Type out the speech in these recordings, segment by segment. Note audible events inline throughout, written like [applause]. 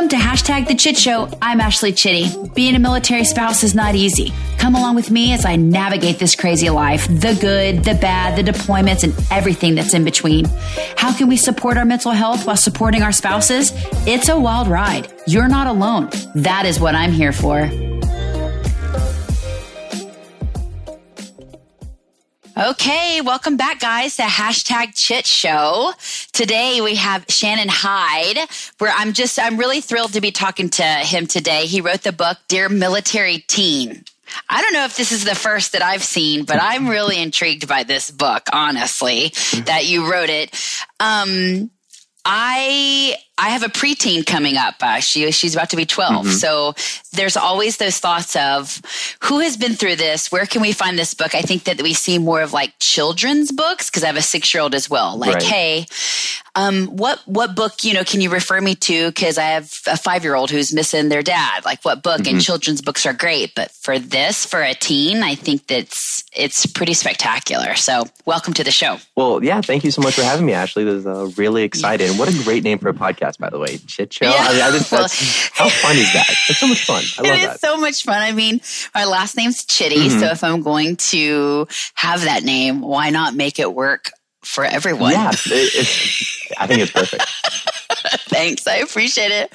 Welcome to hashtag the Chit Show. I'm Ashley Chitty. Being a military spouse is not easy. Come along with me as I navigate this crazy life the good, the bad, the deployments, and everything that's in between. How can we support our mental health while supporting our spouses? It's a wild ride. You're not alone. That is what I'm here for. Okay, welcome back, guys, to hashtag Chit Show. Today we have Shanon Hyde, where I'm just, I'm really thrilled to be talking to him today. He wrote the book, Dear Military Teen. I don't know if this is the first that I've seen, but I'm really intrigued by this book, honestly, that you wrote it. Um, I I have a preteen coming up. Uh, she she's about to be 12. Mm-hmm. So there's always those thoughts of who has been through this. Where can we find this book? I think that we see more of like children's books because I have a six year old as well. Like, right. hey, um, what what book you know can you refer me to? Because I have a five year old who's missing their dad. Like, what book? Mm-hmm. And children's books are great, but for this, for a teen, I think that's it's pretty spectacular. So welcome to the show. Well, yeah, thank you so much for having me, Ashley. This is uh, really excited. What a great name for a podcast podcast, by the way. Chit [laughs] show. Yeah. I mean, I just, well, how fun is that? It's so much fun. I love it that. So much fun. I mean, my last name's Chitty. Mm-hmm. So if I'm going to have that name, why not make it work for everyone? Yeah. It, I think it's perfect. [laughs] [laughs] Thanks. I appreciate it.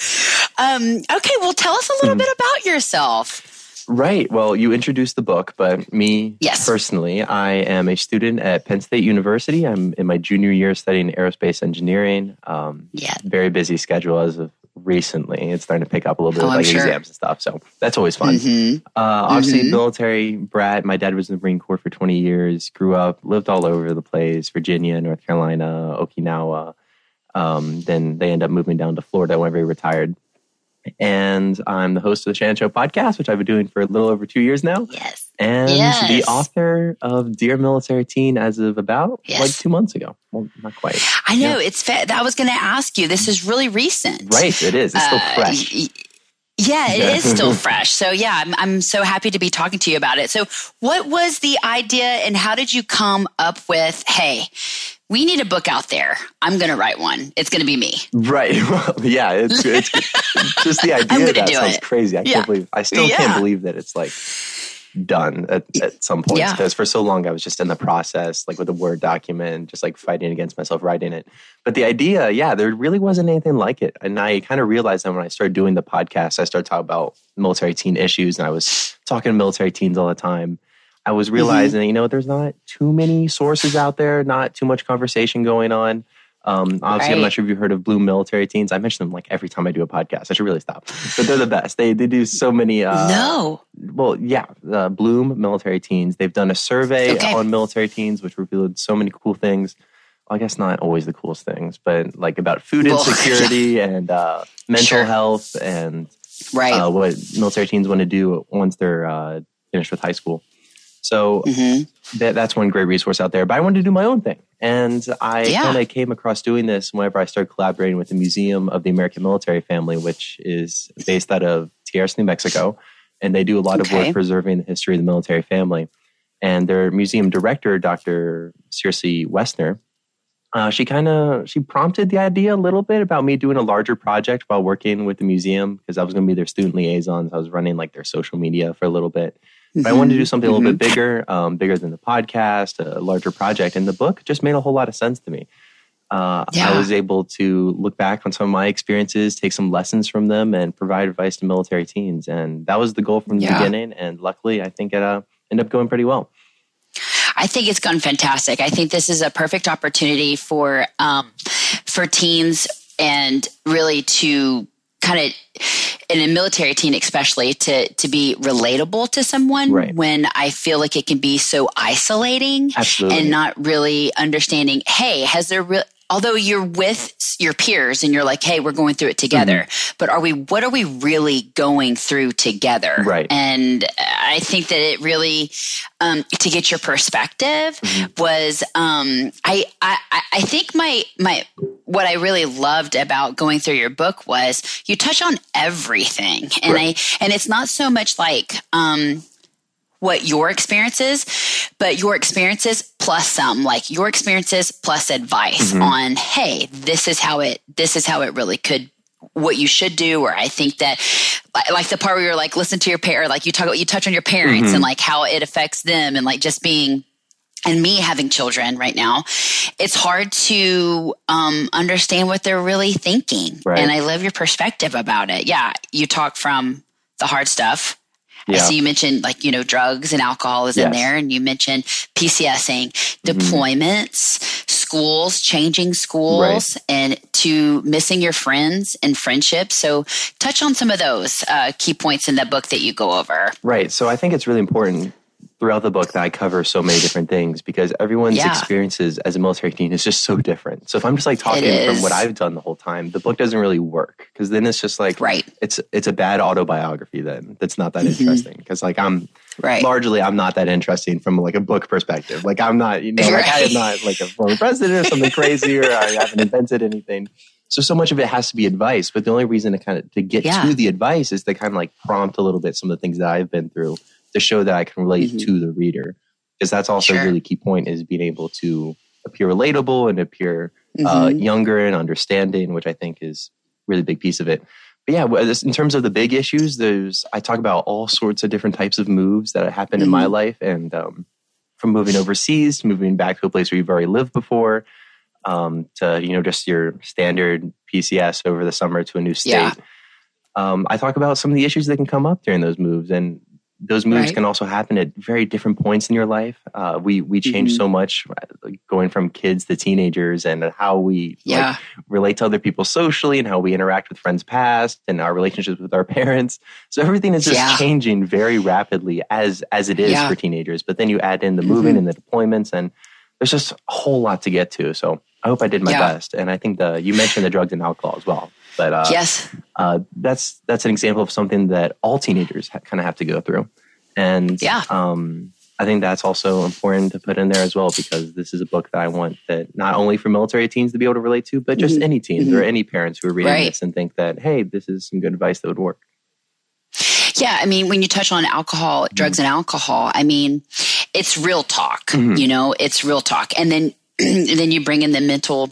Um, okay. Well, tell us a little mm. bit about yourself. Right. Well, you introduced the book, but me yes. personally, I am a student at Penn State University. I'm in my junior year studying aerospace engineering. Um, yeah. Very busy schedule as of recently. It's starting to pick up a little bit oh, of like sure. exams and stuff. So that's always fun. Mm-hmm. Uh, obviously, mm-hmm. military brat. My dad was in the Marine Corps for 20 years. Grew up, lived all over the place: Virginia, North Carolina, Okinawa. Um, then they end up moving down to Florida whenever he retired and I'm the host of the Shanon Show podcast, which I've been doing for a little over two years now. Yes. And yes. the author of Dear Military Teen as of about yes. like two months ago. Well, not quite. I know. Yeah. It's fa- I was going to ask you. This is really recent. Right. It is. It's still uh, fresh. Y- yeah, it is still [laughs] fresh. So yeah, I'm, I'm so happy to be talking to you about it. So what was the idea and how did you come up with, hey, we need a book out there. I'm going to write one. It's going to be me. Right. [laughs] Well, yeah, it's, it's [laughs] just the idea that sounds it. crazy. I yeah. can't believe, I still yeah. can't believe that it's like done at, at some points yeah. because for so long I was just in the process, like with a Word document, just like fighting against myself writing it. But the idea, yeah, there really wasn't anything like it. And I kind of realized that when I started doing the podcast, I started talking about military teen issues and I was talking to military teens all the time. I was mm-hmm. realizing, mm-hmm. you know, there's not too many sources out there, not too much conversation going on. Um, obviously, right. I'm not sure if you've heard of Bloom Military Teens. I mention them like every time I do a podcast. I should really stop, but they're the best. They they do so many. Uh, no. Well, yeah, uh, Bloom Military Teens. They've done a survey okay. on military teens, which revealed so many cool things. Well, I guess not always the coolest things, but like about food [laughs] insecurity and uh, mental sure. health and right. Uh, what military teens want to do once they're uh, finished with high school. So mm-hmm. that, that's one great resource out there. But I wanted to do my own thing. And I yeah. kind of came across doing this whenever I started collaborating with the Museum of the American Military Family, which is based out of Tijeras, New Mexico. And they do a lot okay. of work preserving the history of the military family. And their museum director, Dr. Circe Woessner, uh, she kind of she prompted the idea a little bit about me doing a larger project while working with the museum because I was going to be their student liaison. So I was running like their social media for a little bit. But I wanted to do something mm-hmm. a little bit mm-hmm. bigger, um, bigger than the podcast, a larger project. And the book just made a whole lot of sense to me. Uh, yeah. I was able to look back on some of my experiences, take some lessons from them, and provide advice to military teens. And that was the goal from the yeah. beginning. And luckily, I think it uh, ended up going pretty well. I think it's gone fantastic. I think this is a perfect opportunity for um, for teens and really to kind of in a military teen especially to to be relatable to someone right. when i feel like it can be so isolating Absolutely. and not really understanding hey has there re- although you're with your peers and you're like, hey, we're going through it together, mm-hmm. but are we, what are we really going through together? Right. And I think that it really, um, to get your perspective mm-hmm. was, um, I, I, I think my, my, what I really loved about going through your book was you touch on everything. And right. I, and it's not so much like, um, what your experience is, but your experiences plus some, like your experiences plus advice mm-hmm. on, hey, this is how it this is how it really could what you should do, or I think that like the part where you're like, listen to your parent, like you talk about, you touch on your parents mm-hmm. and like how it affects them and like just being, and me having children right now, it's hard to um, understand what they're really thinking. Right. And I love your perspective about it. Yeah, you talk from the hard stuff. Yeah. So you mentioned like, you know, drugs and alcohol is yes. in there and you mentioned PCSing, mm-hmm. deployments, schools, changing schools right. and to missing your friends and friendships. So touch on some of those uh, key points in the book that you go over. Right. So I think it's really important throughout the book that I cover so many different things because everyone's yeah. experiences as a military teen is just so different. So if I'm just like talking from what I've done the whole time, the book doesn't really work because then it's just like right. it's it's a bad autobiography then that's not that mm-hmm. interesting because like I'm right. largely I'm not that interesting from like a book perspective. Like I'm not you know right. like I am not like a former president or something crazy or I haven't invented anything. So so much of it has to be advice, but the only reason to kind of to get yeah. to the advice is to kind of like prompt a little bit some of the things that I've been through to show that I can relate mm-hmm. to the reader. Because that's also sure. a really key point is being able to appear relatable and appear uh, mm-hmm. uh, younger and understanding, which I think is really big piece of it. But yeah, in terms of the big issues, there's I talk about all sorts of different types of moves that happened mm-hmm. in my mm-hmm. life, and um, from moving overseas to moving back to a place where you've already lived before, um, to you know just your standard PCS over the summer to a new state. Yeah. Um, I talk about some of the issues that can come up during those moves, and those moves right. can also happen at very different points in your life. Uh, we we change mm-hmm. so much, like going from kids to teenagers, and how we yeah. like, relate to other people socially, and how we interact with friends past, and our relationships with our parents. So everything is just yeah. changing very rapidly as as it is yeah. for teenagers. But then you add in the mm-hmm. moving and the deployments, and there's just a whole lot to get to. So I hope I did my best. And I think the you mentioned the drugs and alcohol as well. But uh, yes, uh, that's that's an example of something that all teenagers ha- kind of have to go through, and yeah, um, I think that's also important to put in there as well because this is a book that I want that not only for military teens to be able to relate to, but just mm-hmm. any teens mm-hmm. or any parents who are reading right. this and think that hey, this is some good advice that would work. Yeah, I mean, when you touch on alcohol, drugs, mm-hmm. and alcohol, I mean, it's real talk. Mm-hmm. You know, it's real talk, and then [clears throat] then you bring in the mental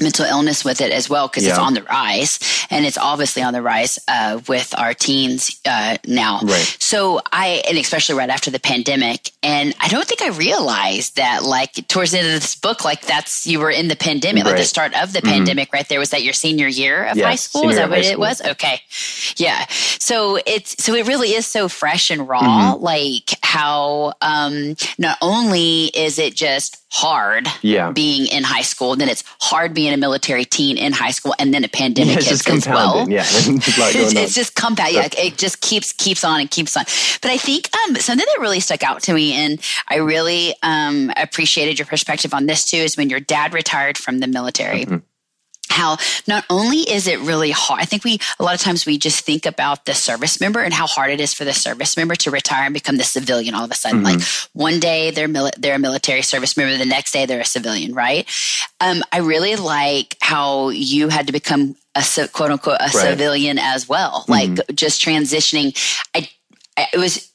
mental illness with it as well because yeah. it's on the rise and it's obviously on the rise uh, with our teens uh, now right. so i and especially right after the pandemic and i don't think i realized that like towards the end of this book like that's you were in the pandemic right. like the start of the mm-hmm. pandemic right there was that your senior year of yes, high school is that what it was okay yeah so it's so it really is so fresh and raw mm-hmm. like how um not only is it just hard yeah. being in high school. Then it's hard being a military teen in high school, and then a pandemic [laughs] yeah, hits as well. Yeah, [laughs] it's, it's, just compound. Yeah, it just keeps keeps on and keeps on. But I think um, something that really stuck out to me, and I really um, appreciated your perspective on this too, is when your dad retired from the military. Mm-hmm how not only is it really hard, I think we, a lot of times we just think about the service member and how hard it is for the service member to retire and become the civilian all of a sudden. Mm-hmm. Like one day they're, mili- they're a military service member, the next day they're a civilian, right? Um, I really like how you had to become a quote unquote, a right. civilian as well. Mm-hmm. Like just transitioning. I, it was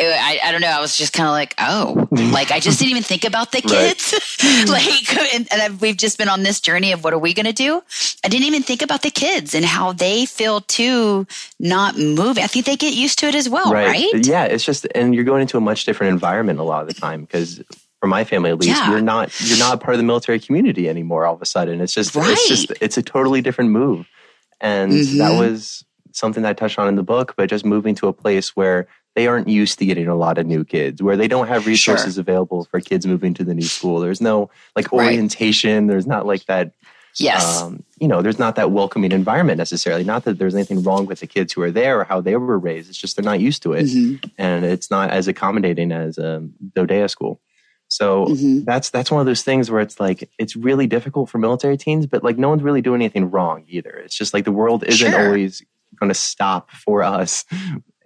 I, I don't know. I was just kind of like, oh, [laughs] like I just didn't even think about the kids. [laughs] like, and, and we've just been on this journey of what are we going to do? I didn't even think about the kids and how they feel too not moving. I think they get used to it as well, right? right? Yeah, it's just, and you're going into a much different environment a lot of the time because for my family at least, yeah. you're not you're not part of the military community anymore. All of a sudden, it's just right. it's just it's a totally different move, and mm-hmm. that was something that I touched on in the book. But just moving to a place where they aren't used to getting a lot of new kids where they don't have resources sure. available for kids moving to the new school there's no like orientation right. there's not like that yes um, you know there's not that welcoming environment necessarily not that there's anything wrong with the kids who are there or how they were raised it's just they're not used to it mm-hmm. and it's not as accommodating as a DoDEA school so mm-hmm. that's that's one of those things where it's like it's really difficult for military teens, but like no one's really doing anything wrong either. It's just like the world isn't sure. always going to stop for us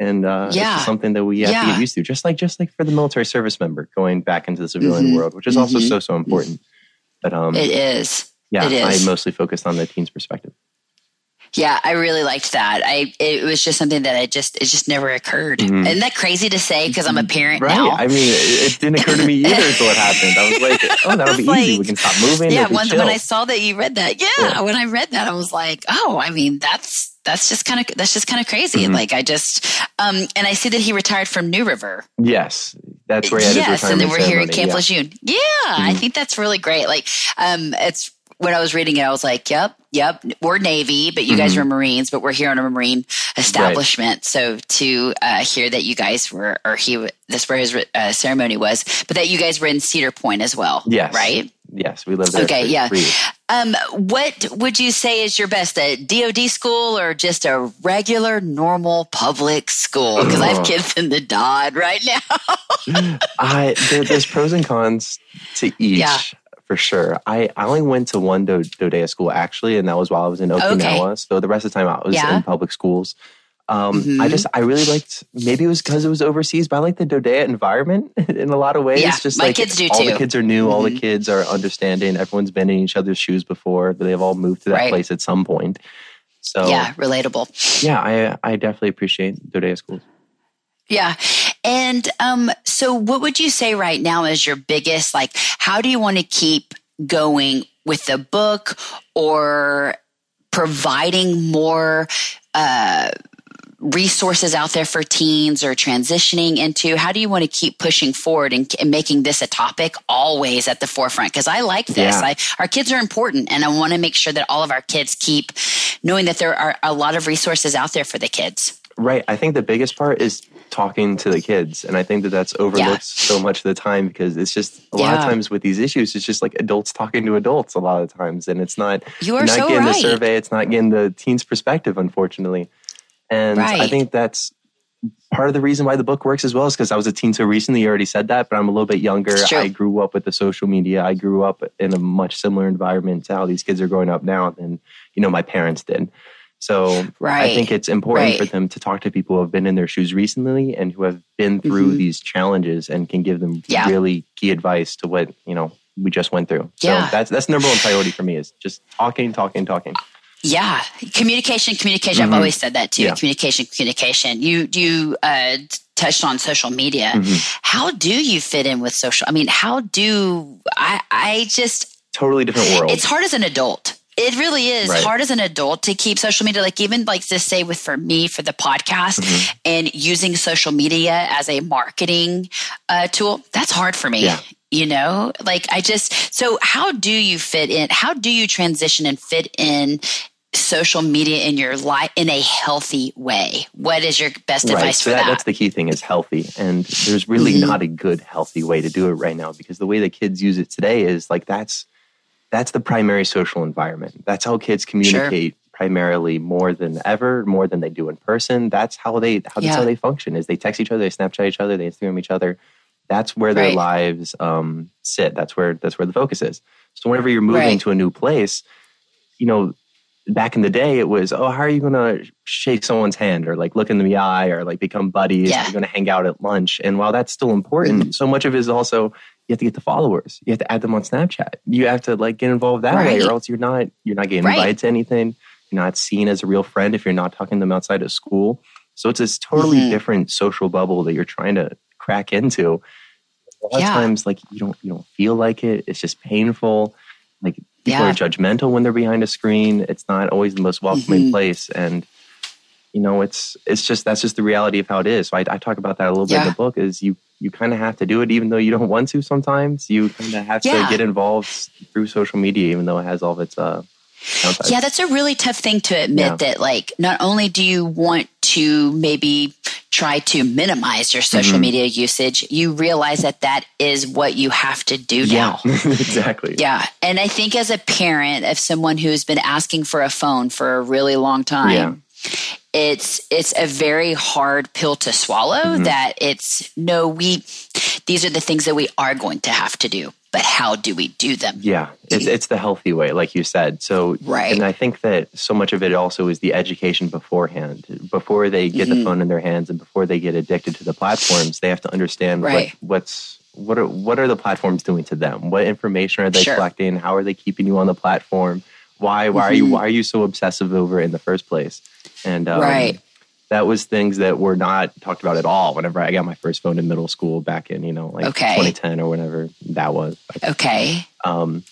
and uh, yeah. it's something that we have yeah. to get used to. Just like just like for the military service member going back into the civilian mm-hmm. world, which is also mm-hmm. so so important. But um, it is. Yeah, it is. I mostly focused on the teens' perspective. Yeah, I really liked that. I it was just something that I just it just never occurred. Mm-hmm. Isn't that crazy to say because I'm a parent right. now? I mean, it, it, didn't occur to me [laughs] either until it happened. I was like, oh, that'll be like, easy. We can stop moving. Yeah, when, when I saw that you read that, yeah, yeah, when I read that, I was like, oh, I mean, that's that's just kind of that's just kind of crazy. Mm-hmm. Like I just um and I see that he retired from New River. Yes, that's where he had yes, and then we're here at Camp yeah. Lejeune. Yeah, mm-hmm. I think that's really great. Like um, it's when I was reading it, I was like, yep, yep, we're Navy, but you mm-hmm. guys were Marines, but we're here on a Marine establishment. Right. So to uh, hear that you guys were, or he, this where his uh, ceremony was, but that you guys were in Cedar Point as well. Yes. Right? Yes, we live there. Okay, yeah. Um, what would you say is your best, a DoD school or just a regular, normal public school? Because I have kids in the DOD right now. [laughs] I there, there's pros and cons to each. Yeah for sure. I, I only went to one Do- DoDEA school actually, and that was while I was in Okinawa. Okay. So the rest of the time I was yeah. in public schools. Um, mm-hmm. I just I really liked maybe it was because it was overseas, but I like the DoDEA environment [laughs] in a lot of ways. Yeah, just my like kids do all too. the kids are new, mm-hmm. all the mm-hmm. kids are understanding. Everyone's been in each other's shoes before, but they've all moved to that right. place at some point. So yeah, relatable. Yeah, I I definitely appreciate DoDEA schools. Yeah. And um, so, what would you say right now is your biggest, like, how do you want to keep going with the book or providing more uh, resources out there for teens or transitioning into? How do you want to keep pushing forward and, and making this a topic always at the forefront? Because I like this. Yeah. I, our kids are important, and I want to make sure that all of our kids keep knowing that there are a lot of resources out there for the kids. Right. I think the biggest part is talking to the kids. And I think that that's overlooked yeah. so much of the time because it's just a yeah. lot of times with these issues, it's just like adults talking to adults a lot of times. And it's not, you are not so getting right. the survey, it's not getting the teen's perspective, unfortunately. And right. I think that's part of the reason why the book works as well is because I was a teen so recently. You already said that, but I'm a little bit younger. I grew up with the social media. I grew up in a much similar environment to how these kids are growing up now than, you know, my parents did. So right. I think it's important right. for them to talk to people who have been in their shoes recently and who have been through mm-hmm. these challenges and can give them yeah. really key advice to what, you know, we just went through. Yeah. So that's that's number one priority for me is just talking, talking, talking. Yeah, communication, communication. Mm-hmm. I've always said that too. Yeah. Communication, communication. You you uh, touched on social media. Mm-hmm. How do you fit in with social? I mean, how do I? I just totally different world. It's hard as an adult it really is right. hard as an adult to keep social media, like even like to say with for me for the podcast mm-hmm. and using social media as a marketing uh, tool. That's hard for me. Yeah. You know, like I just, so how do you fit in? How do you transition and fit in social media in your life in a healthy way? What is your best right. advice so for that, that? That's the key thing is healthy. And there's really mm-hmm. not a good healthy way to do it right now because the way that kids use it today is like that's that's the primary social environment. That's how kids communicate sure. primarily more than ever, more than they do in person. That's how they how yeah. that's how they function. Is they text each other, they Snapchat each other, they Instagram each other. That's where their right. lives um, sit. That's where that's where the focus is. So whenever you're moving right. to a new place, you know, back in the day it was, oh, how are you going to shake someone's hand or like look in the eye or like become buddies? Yeah. You're going to hang out at lunch. And while that's still important, mm-hmm. so much of it is also you have to get the followers. You have to add them on Snapchat. You have to like get involved that right. way, or else you're not you're not getting right. invited to anything. You're not seen as a real friend if you're not talking to them outside of school. So it's this totally mm-hmm. different social bubble that you're trying to crack into. A lot yeah. of times, like you don't you don't feel like it. It's just painful. Like people yeah. are judgmental when they're behind a screen. It's not always the most welcoming mm-hmm. place, and you know it's it's just that's just the reality of how it is. So I, I talk about that a little yeah. bit in the book. Is you you kind of have to do it even though you don't want to sometimes you kind of have yeah. to get involved through social media even though it has all of its uh downsides. yeah that's a really tough thing to admit yeah. that like not only do you want to maybe try to minimize your social mm-hmm. media usage you realize that that is what you have to do yeah. now [laughs] exactly yeah and i think as a parent of someone who's been asking for a phone for a really long time yeah it's it's a very hard pill to swallow mm-hmm. that it's no we these are the things that we are going to have to do but how do we do them yeah it's it's the healthy way like you said so right and i think that so much of it also is the education beforehand before they get mm-hmm. the phone in their hands and before they get addicted to the platforms they have to understand right. what, what's what are what are the platforms doing to them what information are they sure. collecting how are they keeping you on the platform Why why mm-hmm. are you mm-hmm. why are you so obsessive over it in the first place? And um, right. That was things that were not talked about at all whenever I got my first phone in middle school back in, you know, like okay. 2010 or whenever that was. Okay. Um,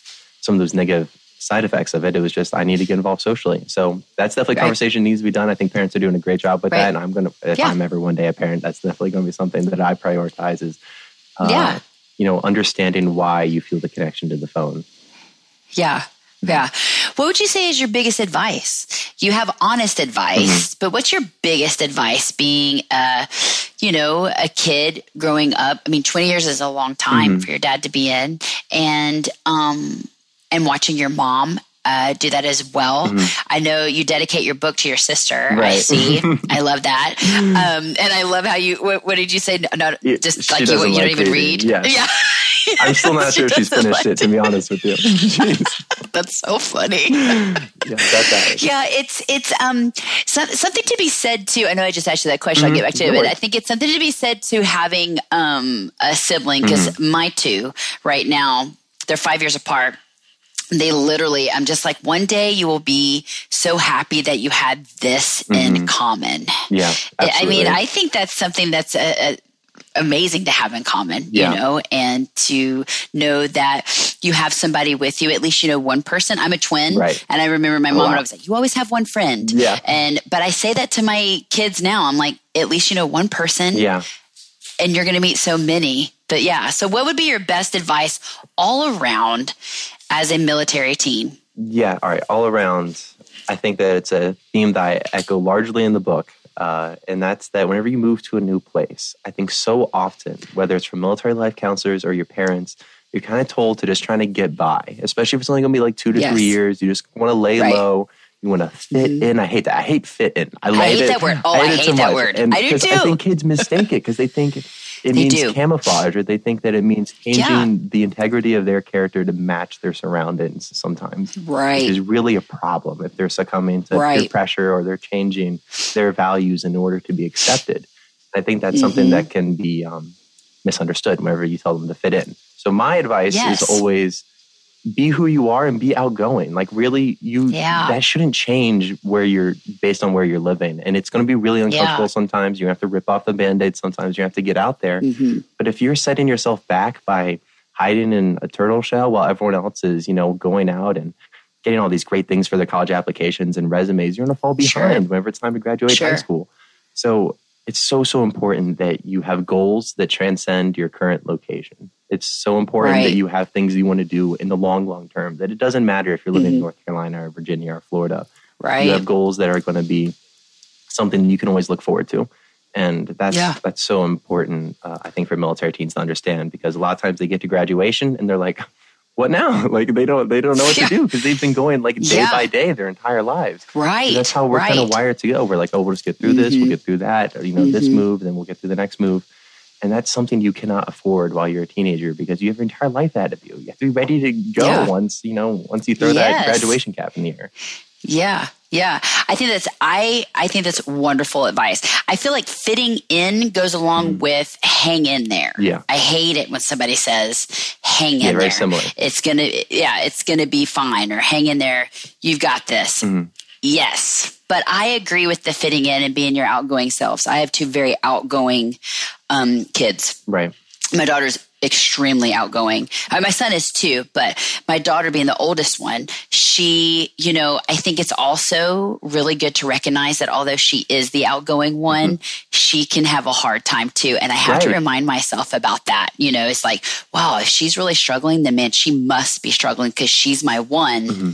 some of those negative side effects of it. It was just I need to get involved socially. So that's definitely right. conversation needs to be done. I think parents are doing a great job with right. that, and I'm gonna if yeah. I'm ever one day a parent, that's definitely going to be something that I prioritize. Is uh, yeah, you know, understanding why you feel the connection to the phone. Yeah. Yeah. What would you say is your biggest advice? You have honest advice, mm-hmm. but what's your biggest advice being a, you know, a kid growing up? I mean, 20 years is a long time mm-hmm. for your dad to be in and um and watching your mom uh, do that as well. Mm-hmm. I know you dedicate your book to your sister. Right. I see. [laughs] I love that. Um, and I love how you. What, what did you say? No, just like you, you like don't even read. Yes. Yeah. [laughs] I'm still not sure if she's finished like it. To be honest with you, [laughs] that's so funny. yeah, that. yeah, it's it's um so, something to be said too. I know I just asked you that question. Mm-hmm. I'll get back to it, but I think it's something to be said to having um a sibling because mm-hmm. my two right now they're five years apart they literally i'm just like one day you will be so happy that you had this mm-hmm. in common yeah absolutely. i mean i think that's something that's a, a amazing to have in common, yeah. you know, and to know that you have somebody with you, at least you know one person. I'm a twin. Right. And I remember my mom, I was like, you always have one friend. Yeah. And, but I say that to my kids now. I'm like, at least you know one person. Yeah. And you're going to meet so many. But yeah. So what would be your best advice all around as a military teen? Yeah, all right. All around, I think that it's a theme that I echo largely in the book. Uh, and that's that whenever you move to a new place, I think so often, whether it's from military life counselors or your parents, you're kind of told to just trying to get by, especially if it's only going to be like two to yes. three years. You just want to lay right. low. You want to fit mm-hmm. in. I hate that. I hate fit in. I, love. I hate it. that word. Oh, I hate, I hate so that much. word. And I do too. I think kids mistake it because they think it they means do. camouflage or they think that it means changing yeah. the integrity of their character to match their surroundings sometimes right which is really a problem if they're succumbing to right. peer pressure or they're changing their values in order to be accepted i think that's mm-hmm. something that can be um, misunderstood whenever you tell them to fit in so my advice yes. is always be who you are and be outgoing. Like really, you yeah. that shouldn't change where you're based on where you're living. And it's going to be really uncomfortable yeah. sometimes. You have to rip off the band-aid. Sometimes you have to get out there. Mm-hmm. But if you're setting yourself back by hiding in a turtle shell while everyone else is, you know, going out and getting all these great things for their college applications and resumes, you're going to fall behind sure. whenever it's time to graduate sure. high school. So it's so so important that you have goals that transcend your current location. It's so important right. that you have things you want to do in the long long term. That it doesn't matter if you're living mm-hmm. in North Carolina or Virginia or Florida. Right. You have goals that are going to be something you can always look forward to. And that's yeah. that's so important, uh, I think, for military teens to understand because a lot of times they get to graduation and they're like, what now? [laughs] Like they don't they don't know what yeah. to do because they've been going like day yeah. by day their entire lives. Right. And that's how we're right. kind of wired to go. We're like, oh, we'll just get through mm-hmm. this, we'll get through that, or you know, mm-hmm. this move, then we'll get through the next move. And that's something you cannot afford while you're a teenager because you have your entire life ahead of you. You have to be ready to go yeah. once, you know, once you throw yes. that graduation cap in the air. Yeah. Yeah, I think that's I I think that's wonderful advice. I feel like fitting in goes along mm. with hang in there. Yeah, I hate it when somebody says hang in yeah, very there. Similar. It's gonna yeah, it's gonna be fine or hang in there. You've got this. Mm. Yes, but I agree with the fitting in and being your outgoing selves. I have two very outgoing um, kids. Right. My daughter's extremely outgoing. Uh, my son is too, but my daughter being the oldest one, she, you know, I think it's also really good to recognize that although she is the outgoing one, mm-hmm. she can have a hard time too. And I have right. to remind myself about that. You know, it's like, wow, if she's really struggling, then man, she must be struggling because she's my one. Mm-hmm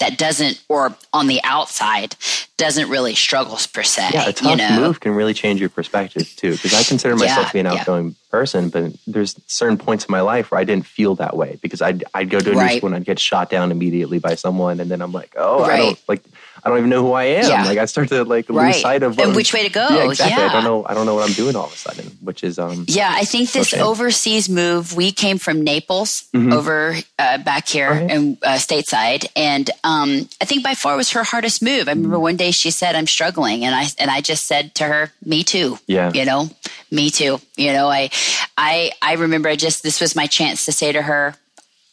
that doesn't, or on the outside, doesn't really struggles per se. Yeah, a tough you know? move can really change your perspective too. Because I consider myself yeah, be an outgoing yeah. person, but there's certain points in my life where I didn't feel that way because I'd, I'd go to a right. new school and I'd get shot down immediately by someone, and then I'm like, oh, right. I don't like I don't even know who I am. Yeah. Like I start to like lose sight of and which way to go. Yeah, exactly. Yeah. I don't know. I don't know what I'm doing all of a sudden, which is um. Yeah, I think this okay. overseas move. We came from Naples mm-hmm. over uh, back here right. in uh, stateside, and um, I think by far was her hardest move. I remember mm. one day she said, "I'm struggling," and I and I just said to her, "Me too." Yeah, you know, me too. You know, I I I remember I just this was my chance to say to her,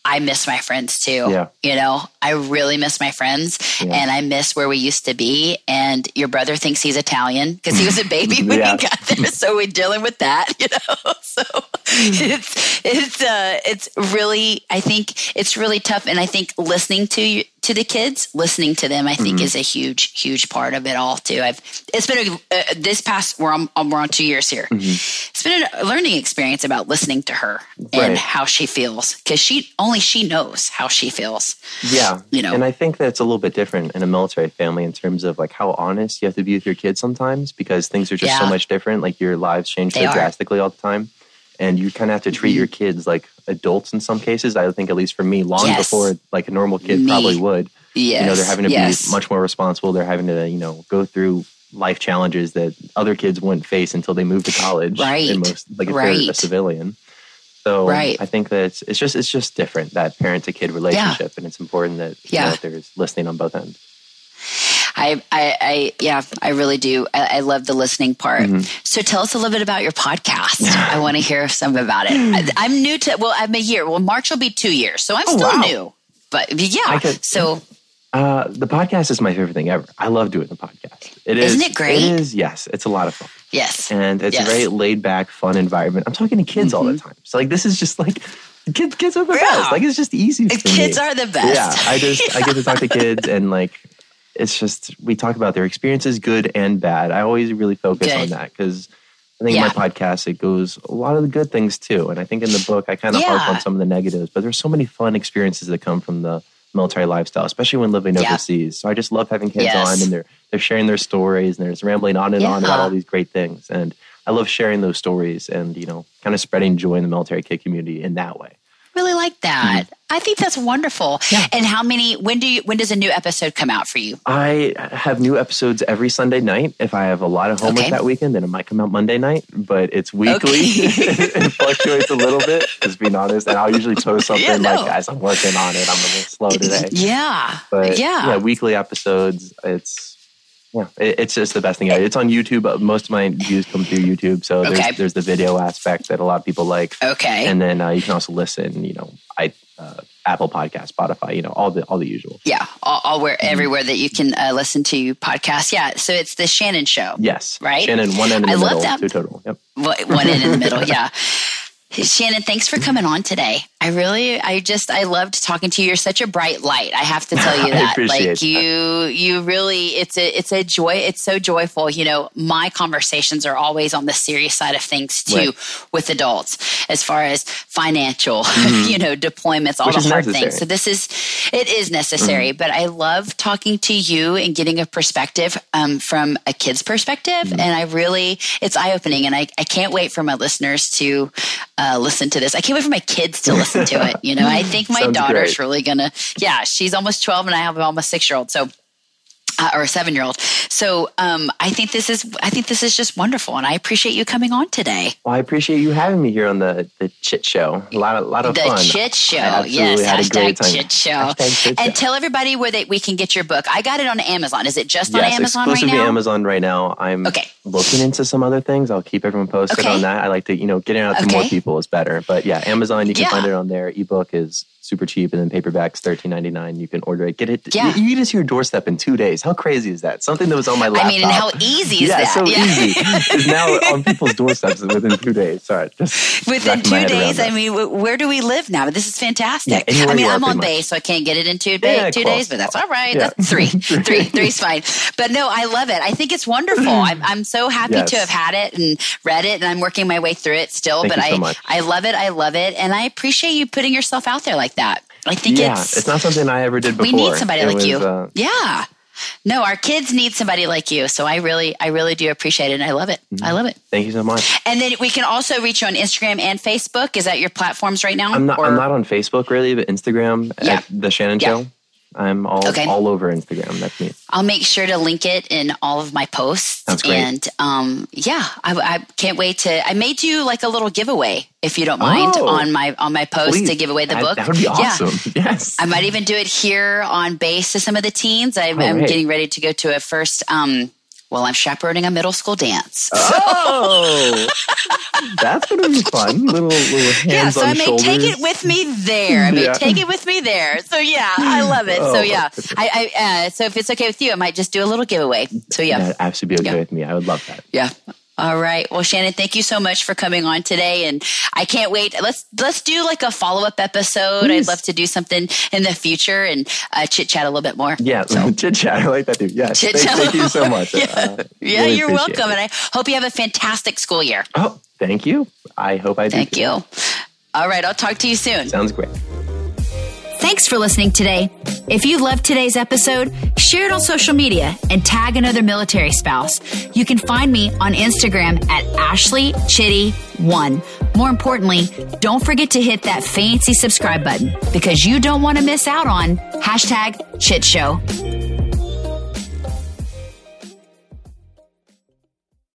I miss my friends too. Yeah. You know, I really miss my friends yeah. and I miss where we used to be. And your brother thinks he's Italian because he was a baby [laughs] when yeah. he got there. [laughs] So we're dealing with that, you know? [laughs] So it's, it's, uh, it's really, I think it's really tough. And I think listening to to the kids, listening to them, I think mm-hmm. is a huge, huge part of it all too. I've, it's been a, uh, this past, we're on, we're on two years here. Mm-hmm. It's been a learning experience about listening to her and right. how she feels because she, only she knows how she feels. Yeah. You know, and I think that's a little bit different in a military family in terms of like how honest you have to be with your kids sometimes because things are just yeah. so much different. Like your lives change so drastically all the time and you kind of have to treat mm-hmm. your kids like adults in some cases. I think, at least for me, long yes. before like a normal kid me. probably would. Yes. You know, they're having to yes. be much more responsible. They're having to, you know, go through life challenges that other kids wouldn't face until they move to college. Right. Most, like if right. they're a civilian. So right. I think that it's, it's just it's just different that parent to kid relationship, yeah. and it's important that yeah. you know, there's listening on both ends. I, I, I, yeah, I really do. I, I love the listening part. Mm-hmm. So tell us a little bit about your podcast. [sighs] I want to hear some about it. I, am new to, well, I'm a year. Well, March will be two years. So I'm oh, still wow. new, but yeah. Could, so. Uh, the podcast is my favorite thing ever. I love doing the podcast. It Isn't it great? It is. Yes, it's a lot of fun. Yes, and it's yes. a very laid back, fun environment. I'm talking to kids mm-hmm. all the mm-hmm. time. So like, this is just like kids. Kids are the yeah. best. Like it's just easy. kids me. are the best. Yeah, I just I get to talk to [laughs] kids and like it's just we talk about their experiences, good and bad. I always really focus good. on that because I think yeah. in my podcast it goes a lot of the good things too. And I think in the book I kind of yeah. harp on some of the negatives, but there's so many fun experiences that come from the military lifestyle, especially when living yeah. overseas. So I just love having kids yes. on and they're they're sharing their stories and they're just rambling on and on about all these great things. And I love sharing those stories and, you know, kind of spreading joy in the military kid community in that way really like that. Mm-hmm. I think that's wonderful. Yeah. And how many? When do you? When does a new episode come out for you? I have new episodes every Sunday night. If I have a lot of homework okay. that weekend, then it might come out Monday night. But it's weekly. Okay. [laughs] it fluctuates a little bit. Just being honest, and I'll usually post [laughs] something yeah, no. like, "Guys, I'm working on it. I'm a little slow today." Yeah. But yeah, yeah weekly episodes. It's yeah, it's just the best thing. It's on YouTube. Most of my views come through YouTube, so there's, okay. there's the video aspect that a lot of people like. Okay, and then uh, you can also listen. You know, I uh, Apple Podcast, Spotify. You know, all the all the usual. Yeah, all, all where mm-hmm. everywhere that you can uh, listen to podcasts. Yeah, so it's the Shanon Show. Yes, right. Shanon, one end in the I middle, love that. two total. Yep, one end in the middle. [laughs] Yeah. Shanon, thanks for coming on today. I really, I just, I loved talking to you. You're such a bright light. I have to tell you [laughs] that. like you, that. you really, it's a, it's a joy. It's so joyful. You know, my conversations are always on the serious side of things too right. with adults, as far as financial, [laughs] mm-hmm. you know, deployments, all Which the hard necessary. things. So this is, it is necessary. Mm-hmm. But I love talking to you and getting a perspective um, from a kid's perspective, mm-hmm. and I really, it's eye opening, and I, I can't wait for my listeners to uh, listen to this. I can't wait for my kids to listen [laughs] to it. You know, I think my daughter's great. really gonna. Yeah, she's almost twelve, and I have almost six year old. So uh, or a seven year old. So um, I think this is I think this is just wonderful, and I appreciate you coming on today. Well, I appreciate you having me here on the the Chit Show. A lot of lot of the fun. The Chit Show, yes. Hashtag Chit Show. Hashtag Chit show. and tell everybody where they, we can get your book. I got it on Amazon. Is it just yes, on Amazon right now? It's supposed to be Amazon right now. I'm okay. looking into some other things. I'll keep everyone posted okay. on that. I like to you know getting out to okay. more people is better. But yeah, Amazon. You can yeah. find it on there. Ebook is super cheap, and then paperbacks thirteen ninety nine. You can order it, get it. Yeah. You, get it to your doorstep in two days. How crazy is that? Something that was on my laptop. I mean, and how easy is yeah, that? so yeah. easy. [laughs] is now on people's doorsteps within two days. Sorry, just within two days. I mean, where do we live now? This is fantastic. Yeah, I mean, I'm on base, so I can't get it in two, day, two days, but that's all right. That's three, [laughs] three, three's fine. But no, I love it. I think it's wonderful. I'm, I'm so happy yes. to have had it and read it, and I'm working my way through it still. Thank but I, so I love it. I love it, and I appreciate you putting yourself out there like that. I think yeah, it's it's not something I ever did before. We need somebody it like was, you. Uh, yeah. No, our kids need somebody like you. So I really, I really do appreciate it. And I love it. Mm-hmm. I love it. Thank you so much. And then we can also reach you on Instagram and Facebook. Is that your platforms right now? I'm not, or? I'm not on Facebook really, but Instagram yeah. the Shanon yeah. Show. I'm all okay. all over Instagram. That's me. I'll make sure to link it in all of my posts. That's great. And um, yeah, I, I, can't wait to. I made you like a little giveaway if you don't mind oh, on my on my post please. to give away the that, book. That would be awesome. Yeah. [laughs] Yes, I might even do it here on base to some of the teens. I'm, I'm getting ready to go to a first. Um, Well, I'm chaperoning a middle school dance. Oh, [laughs] that's going to be fun. Little, little hands yeah, so on I may shoulders. take it with me there. I may yeah. take it with me there. So yeah, I love it. Oh, so yeah, I, I uh, so if it's okay with you, I might just do a little giveaway. So yeah, absolutely be okay yeah. with me. I would love that. Yeah. All right. Well, Shanon, thank you so much for coming on today, and I can't wait. Let's let's do like a follow up episode. Please. I'd love to do something in the future and uh, chit chat a little bit more. Yeah, so. [laughs] chit chat. I like that too. Yeah, thank, thank, you so [laughs] much. yeah, uh, yeah really you're welcome, it. and I hope you have a fantastic school year. Oh, thank you. I hope I do. Thank too. you. All right, I'll talk to you soon. Sounds great. Thanks for listening today. If you loved today's episode, share it on social media and tag another military spouse. You can find me on Instagram at Ashley Chitty one. More importantly, don't forget to hit that fancy subscribe button because you don't want to miss out on hashtag Chit Show.